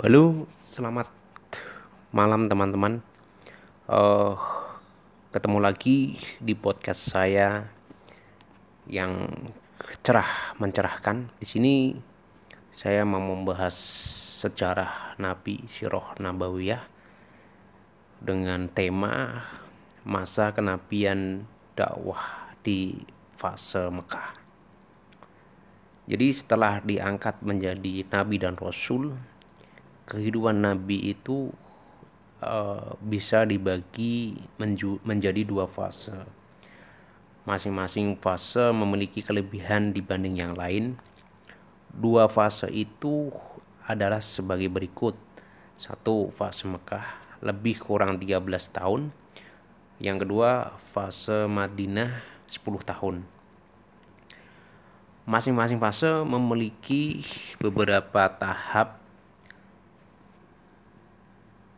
Halo, selamat malam teman-teman. Uh, ketemu lagi di podcast saya yang cerah mencerahkan. Di sini saya mau membahas sejarah Nabi Siroh Nabawiyah dengan tema masa kenabian dakwah di fase Mekah. Jadi setelah diangkat menjadi nabi dan rasul, kehidupan Nabi itu uh, bisa dibagi menjadi dua fase. Masing-masing fase memiliki kelebihan dibanding yang lain. Dua fase itu adalah sebagai berikut. Satu fase Mekah lebih kurang 13 tahun. Yang kedua fase Madinah 10 tahun. Masing-masing fase memiliki beberapa tahap